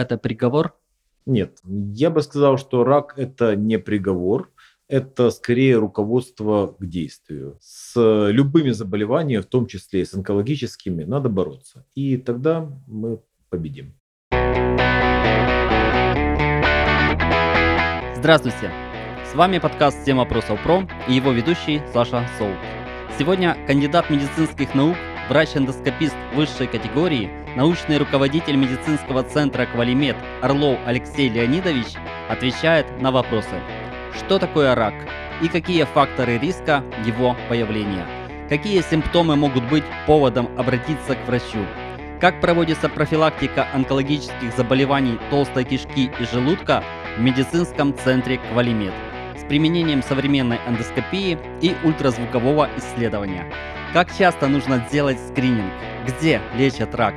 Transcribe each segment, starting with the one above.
это приговор? Нет, я бы сказал, что рак – это не приговор, это скорее руководство к действию. С любыми заболеваниями, в том числе и с онкологическими, надо бороться. И тогда мы победим. Здравствуйте! С вами подкаст «Тема вопросов ПРО» и его ведущий Саша Соул. Сегодня кандидат медицинских наук, врач-эндоскопист высшей категории, научный руководитель медицинского центра «Квалимед» Орлов Алексей Леонидович отвечает на вопросы. Что такое рак и какие факторы риска его появления? Какие симптомы могут быть поводом обратиться к врачу? Как проводится профилактика онкологических заболеваний толстой кишки и желудка в медицинском центре «Квалимед»? с применением современной эндоскопии и ультразвукового исследования. Как часто нужно сделать скрининг? Где лечат рак?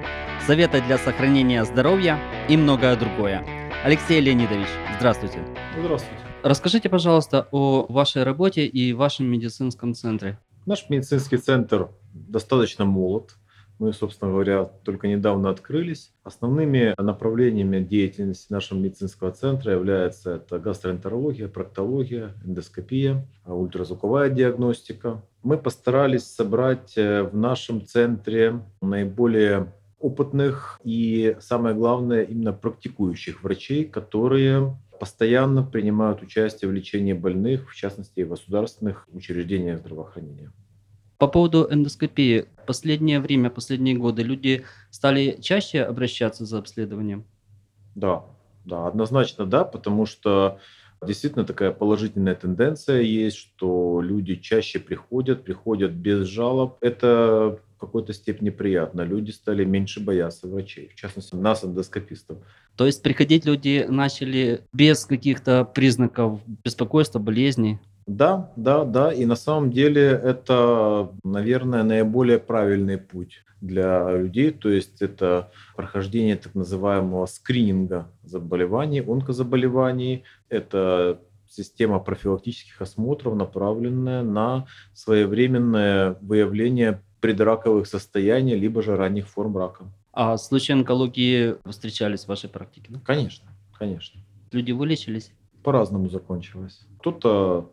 Советы для сохранения здоровья и многое другое. Алексей Леонидович, здравствуйте. Здравствуйте. Расскажите, пожалуйста, о вашей работе и вашем медицинском центре. Наш медицинский центр достаточно молод. Мы, собственно говоря, только недавно открылись. Основными направлениями деятельности нашего медицинского центра являются это гастроэнтерология, проктология, эндоскопия, ультразвуковая диагностика. Мы постарались собрать э, в нашем центре наиболее опытных и, самое главное, именно практикующих врачей, которые постоянно принимают участие в лечении больных, в частности, в государственных учреждениях здравоохранения. По поводу эндоскопии. Последнее время, последние годы люди стали чаще обращаться за обследованием? Да, да, однозначно да, потому что действительно такая положительная тенденция есть, что люди чаще приходят, приходят без жалоб. Это в какой-то степени приятно. Люди стали меньше бояться врачей, в частности, нас, эндоскопистов. То есть приходить люди начали без каких-то признаков беспокойства, болезней? Да, да, да. И на самом деле это, наверное, наиболее правильный путь для людей. То есть это прохождение так называемого скрининга заболеваний, онкозаболеваний. Это система профилактических осмотров, направленная на своевременное выявление предраковых состояний, либо же ранних форм рака. А случаи онкологии встречались в вашей практике? Да? Конечно, конечно. Люди вылечились? По-разному закончилось. Кто-то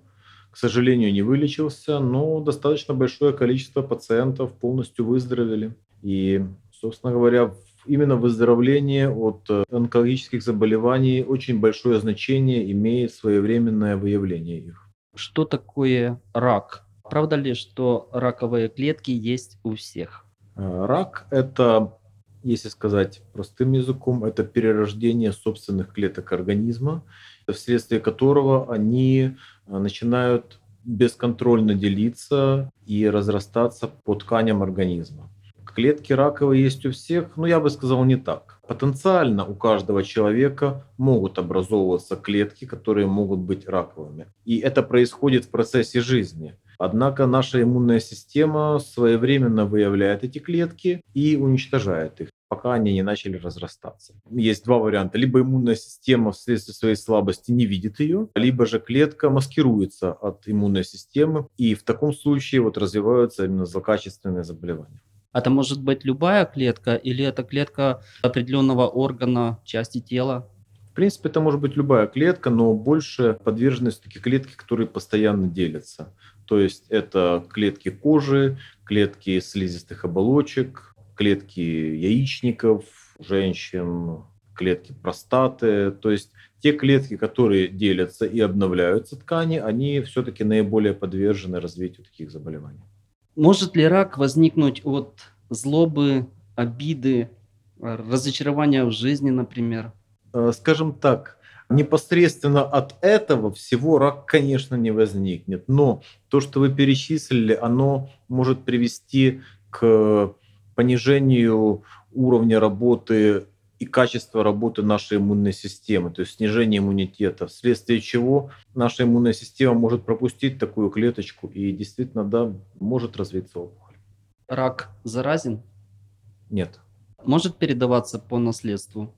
к сожалению, не вылечился, но достаточно большое количество пациентов полностью выздоровели. И, собственно говоря, именно выздоровление от э, онкологических заболеваний очень большое значение имеет своевременное выявление их. Что такое рак? Правда ли, что раковые клетки есть у всех? Э, рак – это, если сказать простым языком, это перерождение собственных клеток организма, вследствие которого они э, начинают бесконтрольно делиться и разрастаться по тканям организма. Клетки раковые есть у всех, но я бы сказал не так. Потенциально у каждого человека могут образовываться клетки, которые могут быть раковыми. И это происходит в процессе жизни. Однако наша иммунная система своевременно выявляет эти клетки и уничтожает их пока они не начали разрастаться. Есть два варианта. Либо иммунная система вследствие своей слабости не видит ее, либо же клетка маскируется от иммунной системы, и в таком случае вот развиваются именно злокачественные заболевания. Это может быть любая клетка или это клетка определенного органа, части тела? В принципе, это может быть любая клетка, но больше подвержены такие клетки, которые постоянно делятся. То есть это клетки кожи, клетки слизистых оболочек, клетки яичников, женщин, клетки простаты. То есть те клетки, которые делятся и обновляются ткани, они все-таки наиболее подвержены развитию таких заболеваний. Может ли рак возникнуть от злобы, обиды, разочарования в жизни, например? Э, скажем так, непосредственно от этого всего рак, конечно, не возникнет. Но то, что вы перечислили, оно может привести к понижению уровня работы и качества работы нашей иммунной системы, то есть снижение иммунитета, вследствие чего наша иммунная система может пропустить такую клеточку и действительно, да, может развиться опухоль. Рак заразен? Нет. Может передаваться по наследству?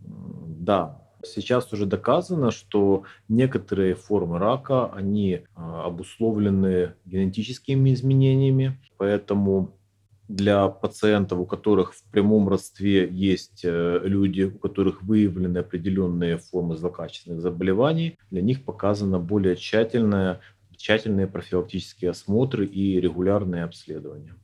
Да, Сейчас уже доказано, что некоторые формы рака, они а, обусловлены генетическими изменениями, поэтому для пациентов, у которых в прямом родстве есть э, люди, у которых выявлены определенные формы злокачественных заболеваний, для них показано более тщательное, тщательные профилактические осмотры и регулярные обследования.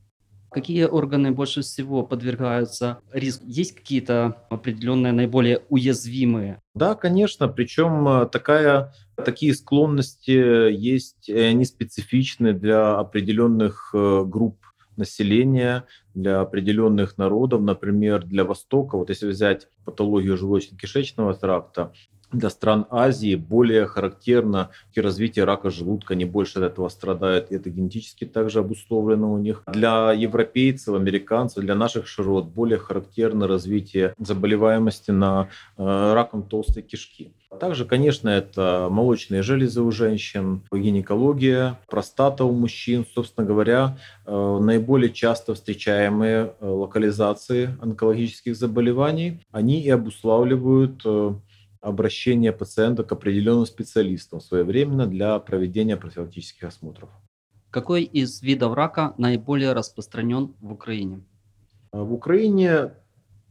Какие органы больше всего подвергаются риску? Есть какие-то определенные наиболее уязвимые? Да, конечно. Причем э, такая, такие склонности есть, они специфичны для определенных э, групп населения, для определенных народов, например, для Востока. Вот если взять патологию желудочно-кишечного тракта, для стран Азии более характерно развитие рака желудка, не больше от этого страдают, это генетически также обусловлено у них. Для европейцев, американцев, для наших широт более характерно развитие заболеваемости на э, раком толстой кишки. Также, конечно, это молочные железы у женщин, гинекология, простата у мужчин. Собственно говоря, э, наиболее часто встречаемые э, локализации онкологических заболеваний, они и обуславливают э, обращение пациента к определенным специалистам своевременно для проведения профилактических осмотров. Какой из видов рака наиболее распространен в Украине? А в Украине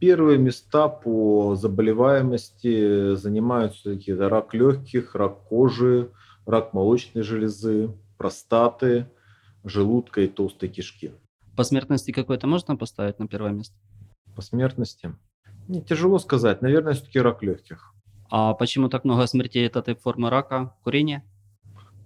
первые места по заболеваемости занимают все-таки рак легких, рак кожи, рак молочной железы, простаты, желудка и толстой кишки. По смертности какой-то можно поставить на первое место? По смертности? Не, тяжело сказать. Наверное, все-таки рак легких. А почему так много смертей от этой формы рака? Курение?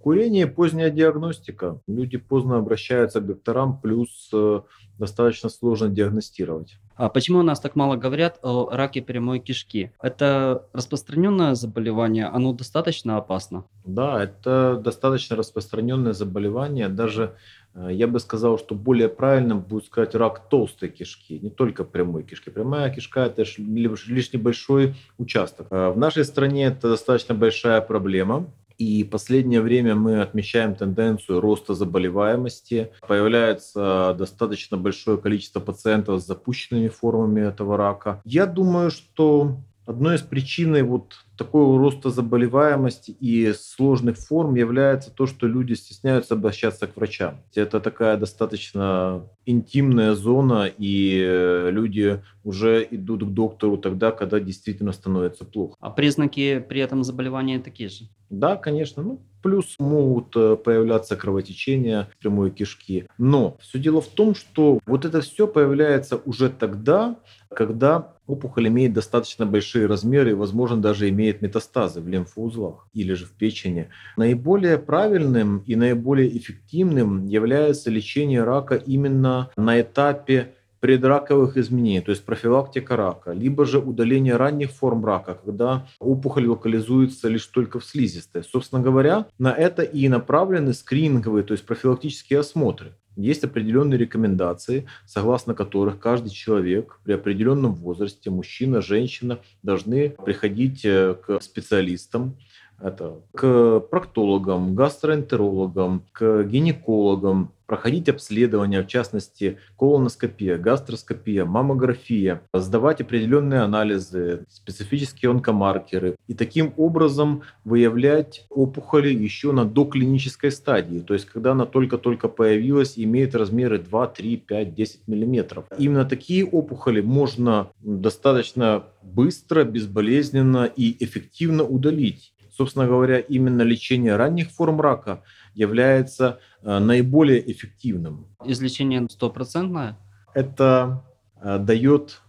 Курение – поздняя диагностика. Люди поздно обращаются к докторам, плюс э, достаточно сложно диагностировать. А почему у нас так мало говорят о раке прямой кишки? Это распространенное заболевание, оно достаточно опасно? Да, это достаточно распространенное заболевание. Даже э, я бы сказал, что более правильным будет сказать рак толстой кишки, не только прямой кишки. Прямая кишка – это лишь небольшой участок. А в нашей стране это достаточно большая проблема. И последнее время мы отмечаем тенденцию роста заболеваемости. Появляется достаточно большое количество пациентов с запущенными формами этого рака. Я думаю, что одной из причин вот такого роста заболеваемости и сложных форм является то, что люди стесняются обращаться к врачам. Это такая достаточно интимная зона, и э, люди уже идут к доктору тогда, когда действительно становится плохо. А признаки при этом заболевания такие же? Да, конечно. Ну, плюс могут э, появляться кровотечения прямой кишки. Но все дело в том, что вот это все появляется уже тогда, когда опухоль имеет достаточно большие размеры и, возможно, даже имеет метастазы в лимфоузлах или же в печени. Наиболее правильным и наиболее эффективным является лечение рака именно на этапе предраковых изменений, то есть профилактика рака, либо же удаление ранних форм рака, когда опухоль локализуется лишь только в слизистой. Собственно говоря, на это и направлены скрининговые, то есть профилактические осмотры. Есть определенные рекомендации, согласно которых каждый человек при определенном возрасте, мужчина, женщина, должны приходить э, к специалистам, это к проктологам, гастроэнтерологам, к гинекологам, проходить обследования, в частности, колоноскопия, гастроскопия, маммография, сдавать определенные анализы, специфические онкомаркеры и таким образом выявлять опухоли еще на доклинической стадии, то есть когда она только-только появилась и имеет размеры 2, 3, 5, 10 миллиметров. Именно такие опухоли можно достаточно быстро, безболезненно и эффективно удалить. Собственно говоря, именно лечение ранних форм рака является э, наиболее эффективным. Излечение стопроцентное? Это э, дает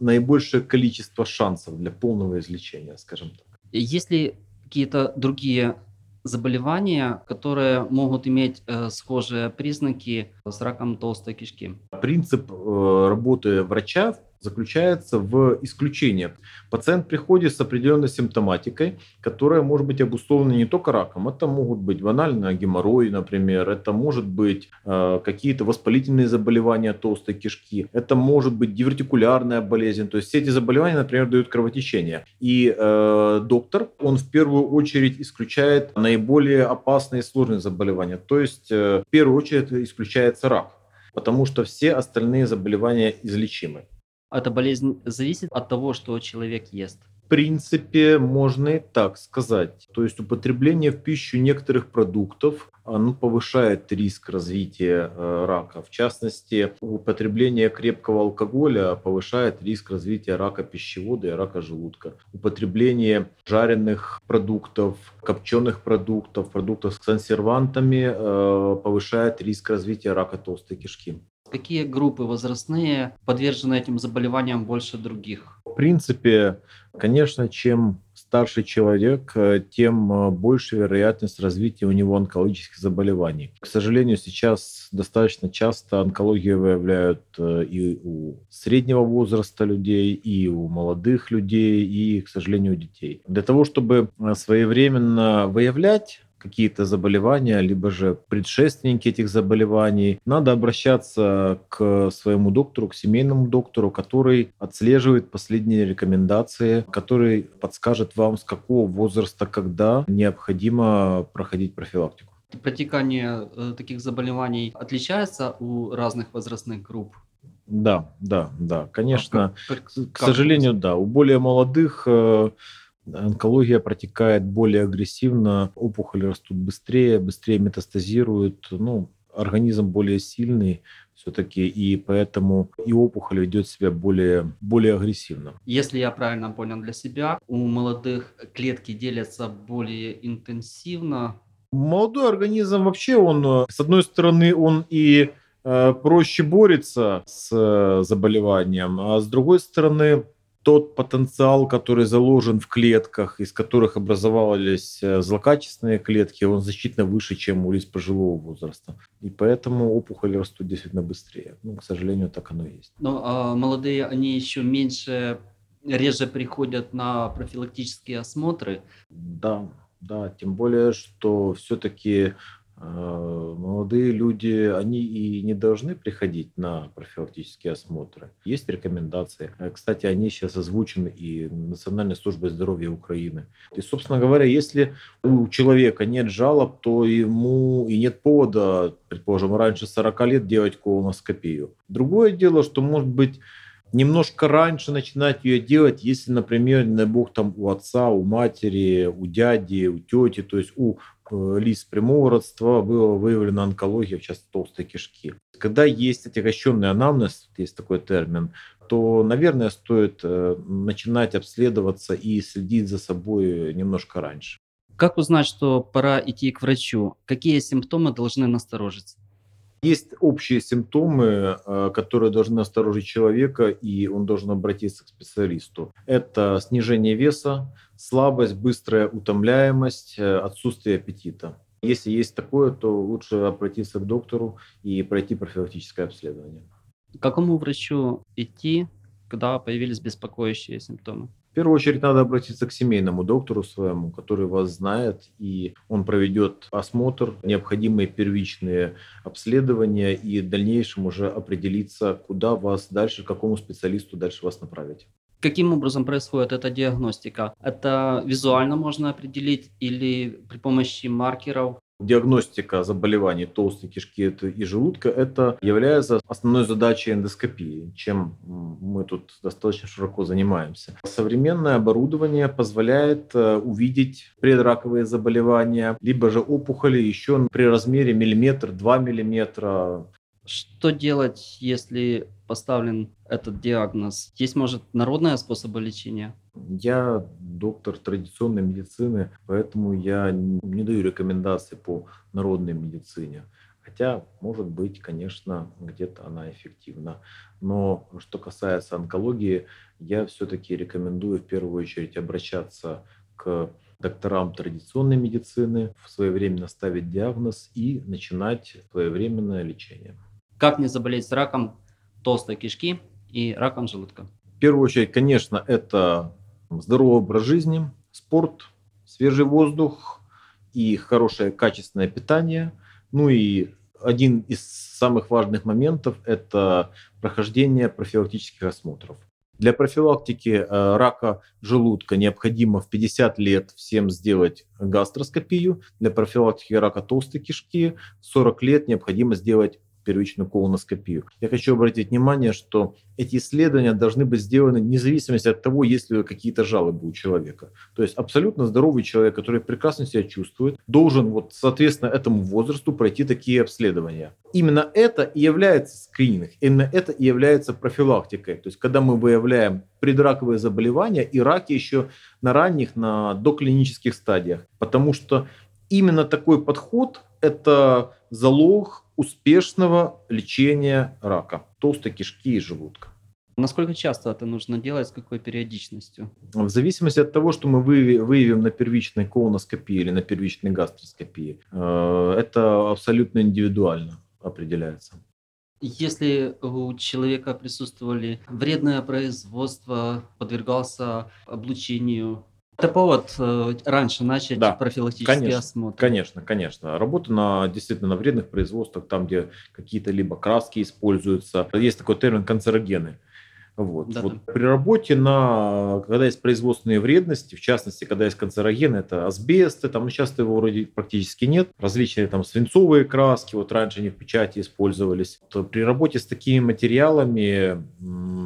наибольшее количество шансов для полного излечения, скажем так. Есть ли какие-то другие заболевания, которые могут иметь э, схожие признаки с раком толстой кишки? Принцип э, работы врача заключается в исключении. Пациент приходит с определенной симптоматикой, которая может быть обусловлена не только раком. Это могут быть банально геморрой, например. Это может быть э, какие-то воспалительные заболевания толстой кишки. Это может быть дивертикулярная болезнь. То есть все эти заболевания, например, дают кровотечение. И э, доктор, он в первую очередь исключает наиболее опасные и сложные заболевания. То есть э, в первую очередь исключается рак потому что все остальные заболевания излечимы. Эта болезнь зависит от того, что человек ест. В принципе, можно и так сказать. То есть употребление в пищу некоторых продуктов оно повышает риск развития э, рака. В частности, употребление крепкого алкоголя повышает риск развития рака пищевода и рака желудка. Употребление жареных продуктов, копченых продуктов, продуктов с консервантами э, повышает риск развития рака толстой кишки. Какие группы возрастные подвержены этим заболеваниям больше других? В принципе, конечно, чем старше человек, э, тем э, больше вероятность развития у него онкологических заболеваний. К сожалению, сейчас достаточно часто онкологию выявляют э, и у среднего возраста людей, и у молодых людей, и, к сожалению, у детей. Для того, чтобы своевременно выявлять какие-то заболевания, либо же предшественники этих заболеваний, надо обращаться к своему доктору, к семейному доктору, который отслеживает последние рекомендации, который подскажет вам, с какого возраста, когда необходимо проходить профилактику. Протекание э, таких заболеваний отличается у разных возрастных групп? Да, да, да, конечно. А как, как, к сожалению, да. У более молодых э, Онкология протекает более агрессивно, опухоли растут быстрее, быстрее метастазируют, ну, организм более сильный все-таки, и поэтому и опухоль ведет себя более, более агрессивно. Если я правильно понял для себя, у молодых клетки делятся более интенсивно. Молодой организм вообще, он, с одной стороны, он и э, проще борется с э, заболеванием, а с другой стороны, тот потенциал, который заложен в клетках, из которых образовались э, злокачественные клетки, он значительно выше, чем у лиц пожилого возраста. И поэтому опухоли растут действительно быстрее. Ну, к сожалению, так оно и есть. Но а молодые, они еще меньше, реже приходят на профилактические осмотры. Да, да, тем более, что все-таки молодые люди, они и не должны приходить на профилактические осмотры. Есть рекомендации. Э, кстати, они сейчас озвучены и Национальной службой здоровья Украины. И, собственно говоря, если у человека нет жалоб, то ему и нет повода, предположим, раньше 40 лет делать колоноскопию. Другое дело, что, может быть, немножко раньше начинать ее делать, если, например, не бог, там у отца, у матери, у дяди, у тети, то есть у Э, лиц прямого родства была выявлена онкология, в частности, толстой кишки. Когда есть отягощенный анамнез, есть такой термин, то, наверное, стоит э, начинать обследоваться и следить за собой немножко раньше. Как узнать, что пора идти к врачу? Какие симптомы должны насторожиться? Есть общие симптомы, э, которые должны насторожить человека, и он должен обратиться к специалисту. Это снижение веса, слабость, быстрая утомляемость, э, отсутствие аппетита. Если есть такое, то лучше обратиться к доктору и пройти профилактическое обследование. К какому врачу идти, когда появились беспокоящие симптомы? В первую очередь надо обратиться к семейному доктору своему, который вас знает, и он проведет осмотр, необходимые первичные обследования, и в дальнейшем уже определиться, куда вас дальше, к какому специалисту дальше вас направить. Каким образом происходит эта диагностика? Это визуально можно определить или при помощи маркеров? Диагностика заболеваний толстой кишки и желудка – это является основной задачей эндоскопии, чем мы тут достаточно широко занимаемся. Современное оборудование позволяет э, увидеть предраковые заболевания, либо же опухоли еще при размере миллиметр-два миллиметра. Что делать, если поставлен этот диагноз? Есть, может, народные способы лечения? Я доктор традиционной медицины, поэтому я не даю рекомендаций по народной медицине. Хотя, может быть, конечно, где-то она эффективна. Но что касается онкологии, я все-таки рекомендую в первую очередь обращаться к докторам традиционной медицины, своевременно ставить диагноз и начинать своевременное лечение. Как не заболеть раком толстой кишки и раком желудка? В первую очередь, конечно, это здоровый образ жизни, спорт, свежий воздух и хорошее качественное питание. Ну и один из самых важных моментов – это прохождение профилактических осмотров. Для профилактики э, рака желудка необходимо в 50 лет всем сделать гастроскопию. Для профилактики рака толстой кишки в 40 лет необходимо сделать первичную колоноскопию. Я хочу обратить внимание, что эти исследования должны быть сделаны вне зависимости от того, есть ли какие-то жалобы у человека. То есть абсолютно здоровый человек, который прекрасно себя чувствует, должен вот соответственно этому возрасту пройти такие обследования. Именно это и является скрининг, именно это и является профилактикой. То есть когда мы выявляем предраковые заболевания и раки еще на ранних, на доклинических стадиях. Потому что именно такой подход – это залог успешного лечения рака толстой кишки и желудка. Насколько часто это нужно делать, с какой периодичностью? В зависимости от того, что мы выявим на первичной колоноскопии или на первичной гастроскопии, э, это абсолютно индивидуально определяется. Если у человека присутствовали вредное производство, подвергался облучению, это повод э, раньше начать да, профилактический конечно, осмотр. Конечно, конечно. Работа на действительно на вредных производствах, там, где какие-то либо краски используются. Есть такой термин канцерогены. Вот. Да, вот При работе на, когда есть производственные вредности, в частности, когда есть канцерогены, это асбесты, там ну, часто его вроде практически нет, различные там свинцовые краски, вот раньше они в печати использовались. То при работе с такими материалами,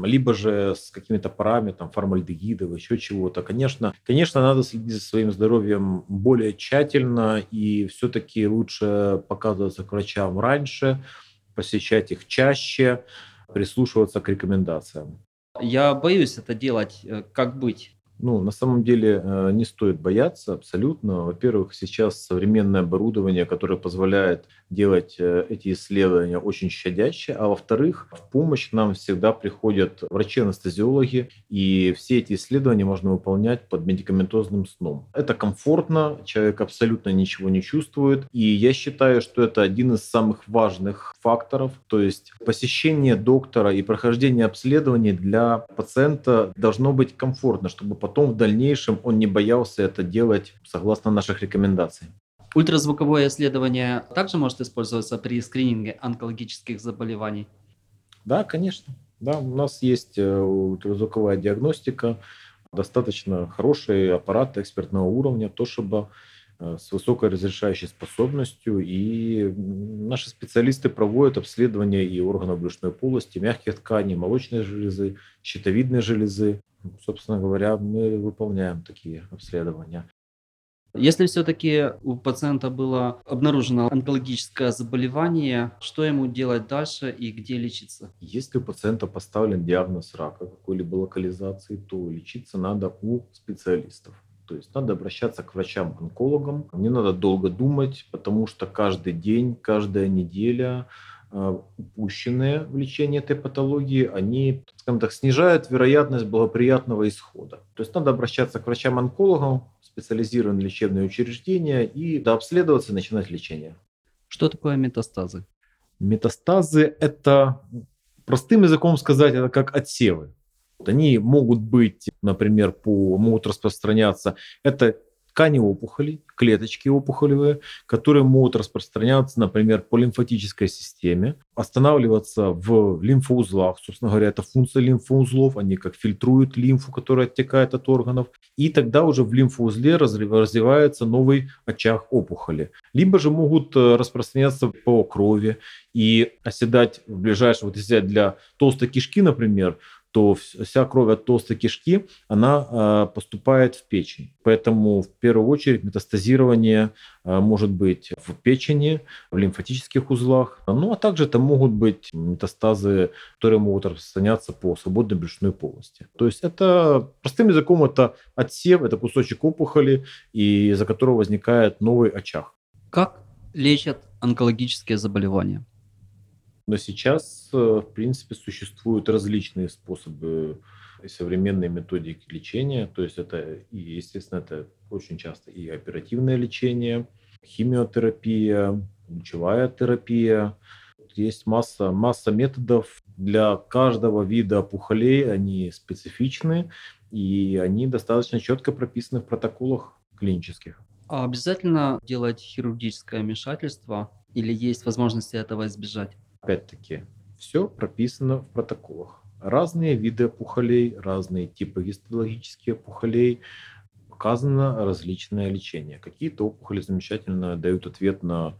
либо же с какими-то парами, там, формальдегидов, еще чего-то, конечно, конечно, надо следить за своим здоровьем более тщательно и все-таки лучше показываться к врачам раньше, посещать их чаще, прислушиваться к рекомендациям. Я боюсь это делать. Э, как быть? Ну, на самом деле э, не стоит бояться абсолютно. Во-первых, сейчас современное оборудование, которое позволяет делать э, эти исследования очень щадяще, а во-вторых, в помощь нам всегда приходят врачи-анестезиологи, и все эти исследования можно выполнять под медикаментозным сном. Это комфортно, человек абсолютно ничего не чувствует, и я считаю, что это один из самых важных факторов, то есть посещение доктора и прохождение обследований для пациента должно быть комфортно, чтобы потом в дальнейшем он не боялся это делать согласно наших рекомендаций. Ультразвуковое исследование также может использоваться при скрининге онкологических заболеваний? Да, конечно. Да, у нас есть э, ультразвуковая диагностика, достаточно хорошие аппараты экспертного уровня, то чтобы с высокой разрешающей способностью. И наши специалисты проводят обследования и органов брюшной полости, мягких тканей, молочной железы, щитовидной железы. Собственно говоря, мы выполняем такие обследования. Если все-таки у пациента было обнаружено онкологическое заболевание, что ему делать дальше и где лечиться? Если у пациента поставлен диагноз рака какой-либо локализации, то лечиться надо у специалистов. То есть надо обращаться к врачам-онкологам. Не надо долго думать, потому что каждый день, каждая неделя а, упущенные в лечении этой патологии, они, скажем так, снижают вероятность благоприятного исхода. То есть надо обращаться к врачам-онкологам, специализированные лечебные учреждения и дообследоваться и начинать лечение. Что такое метастазы? Метастазы – это, простым языком сказать, это как отсевы. Они могут быть, например, по, могут распространяться. Это ткани опухолей, клеточки опухолевые, которые могут распространяться, например, по лимфатической системе, останавливаться в лимфоузлах. Собственно говоря, это функция лимфоузлов, они как фильтруют лимфу, которая оттекает от органов. И тогда уже в лимфоузле развивается новый очаг опухоли. Либо же могут э, распространяться по крови и оседать в ближайшем, вот если для толстой кишки, например, то вся кровь от толстой кишки, она а, поступает в печень. Поэтому в первую очередь метастазирование а, может быть в печени, в лимфатических узлах. Ну, а также это могут быть метастазы, которые могут распространяться по свободной брюшной полости. То есть это, простым языком, это отсев, это кусочек опухоли, и из-за которого возникает новый очаг. Как лечат онкологические заболевания? Но сейчас, э, в принципе, существуют различные способы и современные методики лечения. То есть это, и, естественно, это очень часто и оперативное лечение, химиотерапия, лучевая терапия. Есть масса, масса методов. Для каждого вида опухолей они специфичны, и они достаточно четко прописаны в протоколах клинических. А обязательно делать хирургическое вмешательство или есть возможности этого избежать? Опять-таки, все прописано в протоколах. Разные виды опухолей, разные типы гистологических опухолей, показано различное лечение. Какие-то опухоли замечательно дают ответ на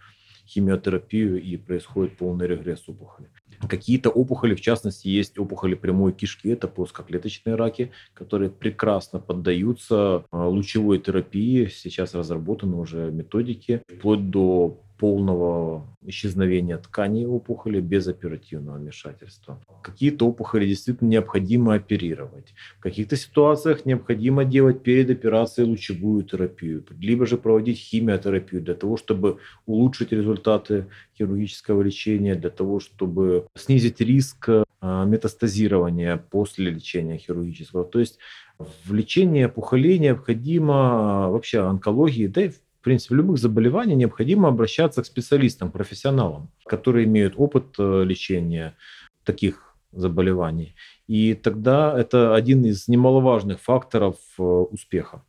химиотерапию и происходит полный регресс опухоли. Какие-то опухоли, в частности, есть опухоли прямой кишки, это плоскоклеточные раки, которые прекрасно поддаются а, лучевой терапии. Сейчас разработаны уже методики, вплоть до полного исчезновения тканей опухоли без оперативного вмешательства. Какие-то опухоли действительно необходимо оперировать. В каких-то ситуациях необходимо делать перед операцией лучевую терапию, либо же проводить химиотерапию для того, чтобы улучшить результаты хирургического лечения, для того, чтобы снизить риск а, метастазирования после лечения хирургического. То есть в лечении опухолей необходимо вообще онкологии, да и в в принципе, любых заболеваний необходимо обращаться к специалистам, профессионалам, которые имеют опыт э, лечения таких заболеваний. И тогда это один из немаловажных факторов э, успеха.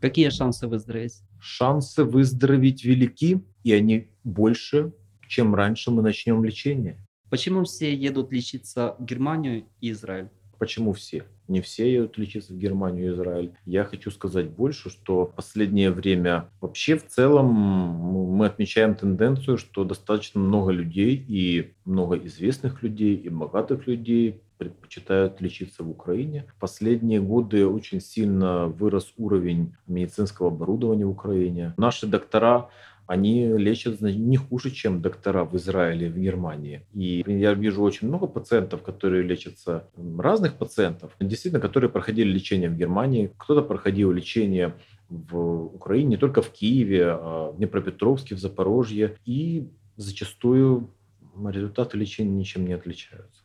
Какие шансы выздороветь? Шансы выздороветь велики, и они больше, чем раньше мы начнем лечение. Почему все едут лечиться в Германию и Израиль? Почему все? Не все едут лечиться в Германию и Израиль. Я хочу сказать больше, что в последнее время вообще в целом мы отмечаем тенденцию, что достаточно много людей и много известных людей и богатых людей предпочитают лечиться в Украине. В последние годы очень сильно вырос уровень медицинского оборудования в Украине. Наши доктора они лечат не хуже, чем доктора в Израиле, в Германии. И я вижу очень много пациентов, которые лечатся, разных пациентов, действительно, которые проходили лечение в Германии, кто-то проходил лечение в Украине, не только в Киеве, а в Днепропетровске, в Запорожье. И зачастую результаты лечения ничем не отличаются.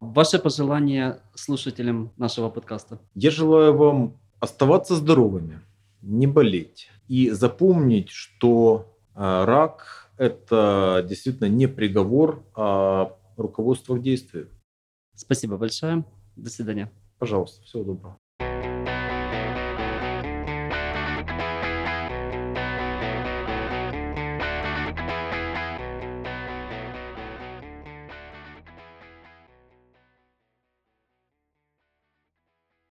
Ваше пожелание слушателям нашего подкаста? Я желаю вам оставаться здоровыми, не болеть, и запомнить, что а, рак – это действительно не приговор, а руководство к действию. Спасибо большое. До свидания. Пожалуйста, всего доброго.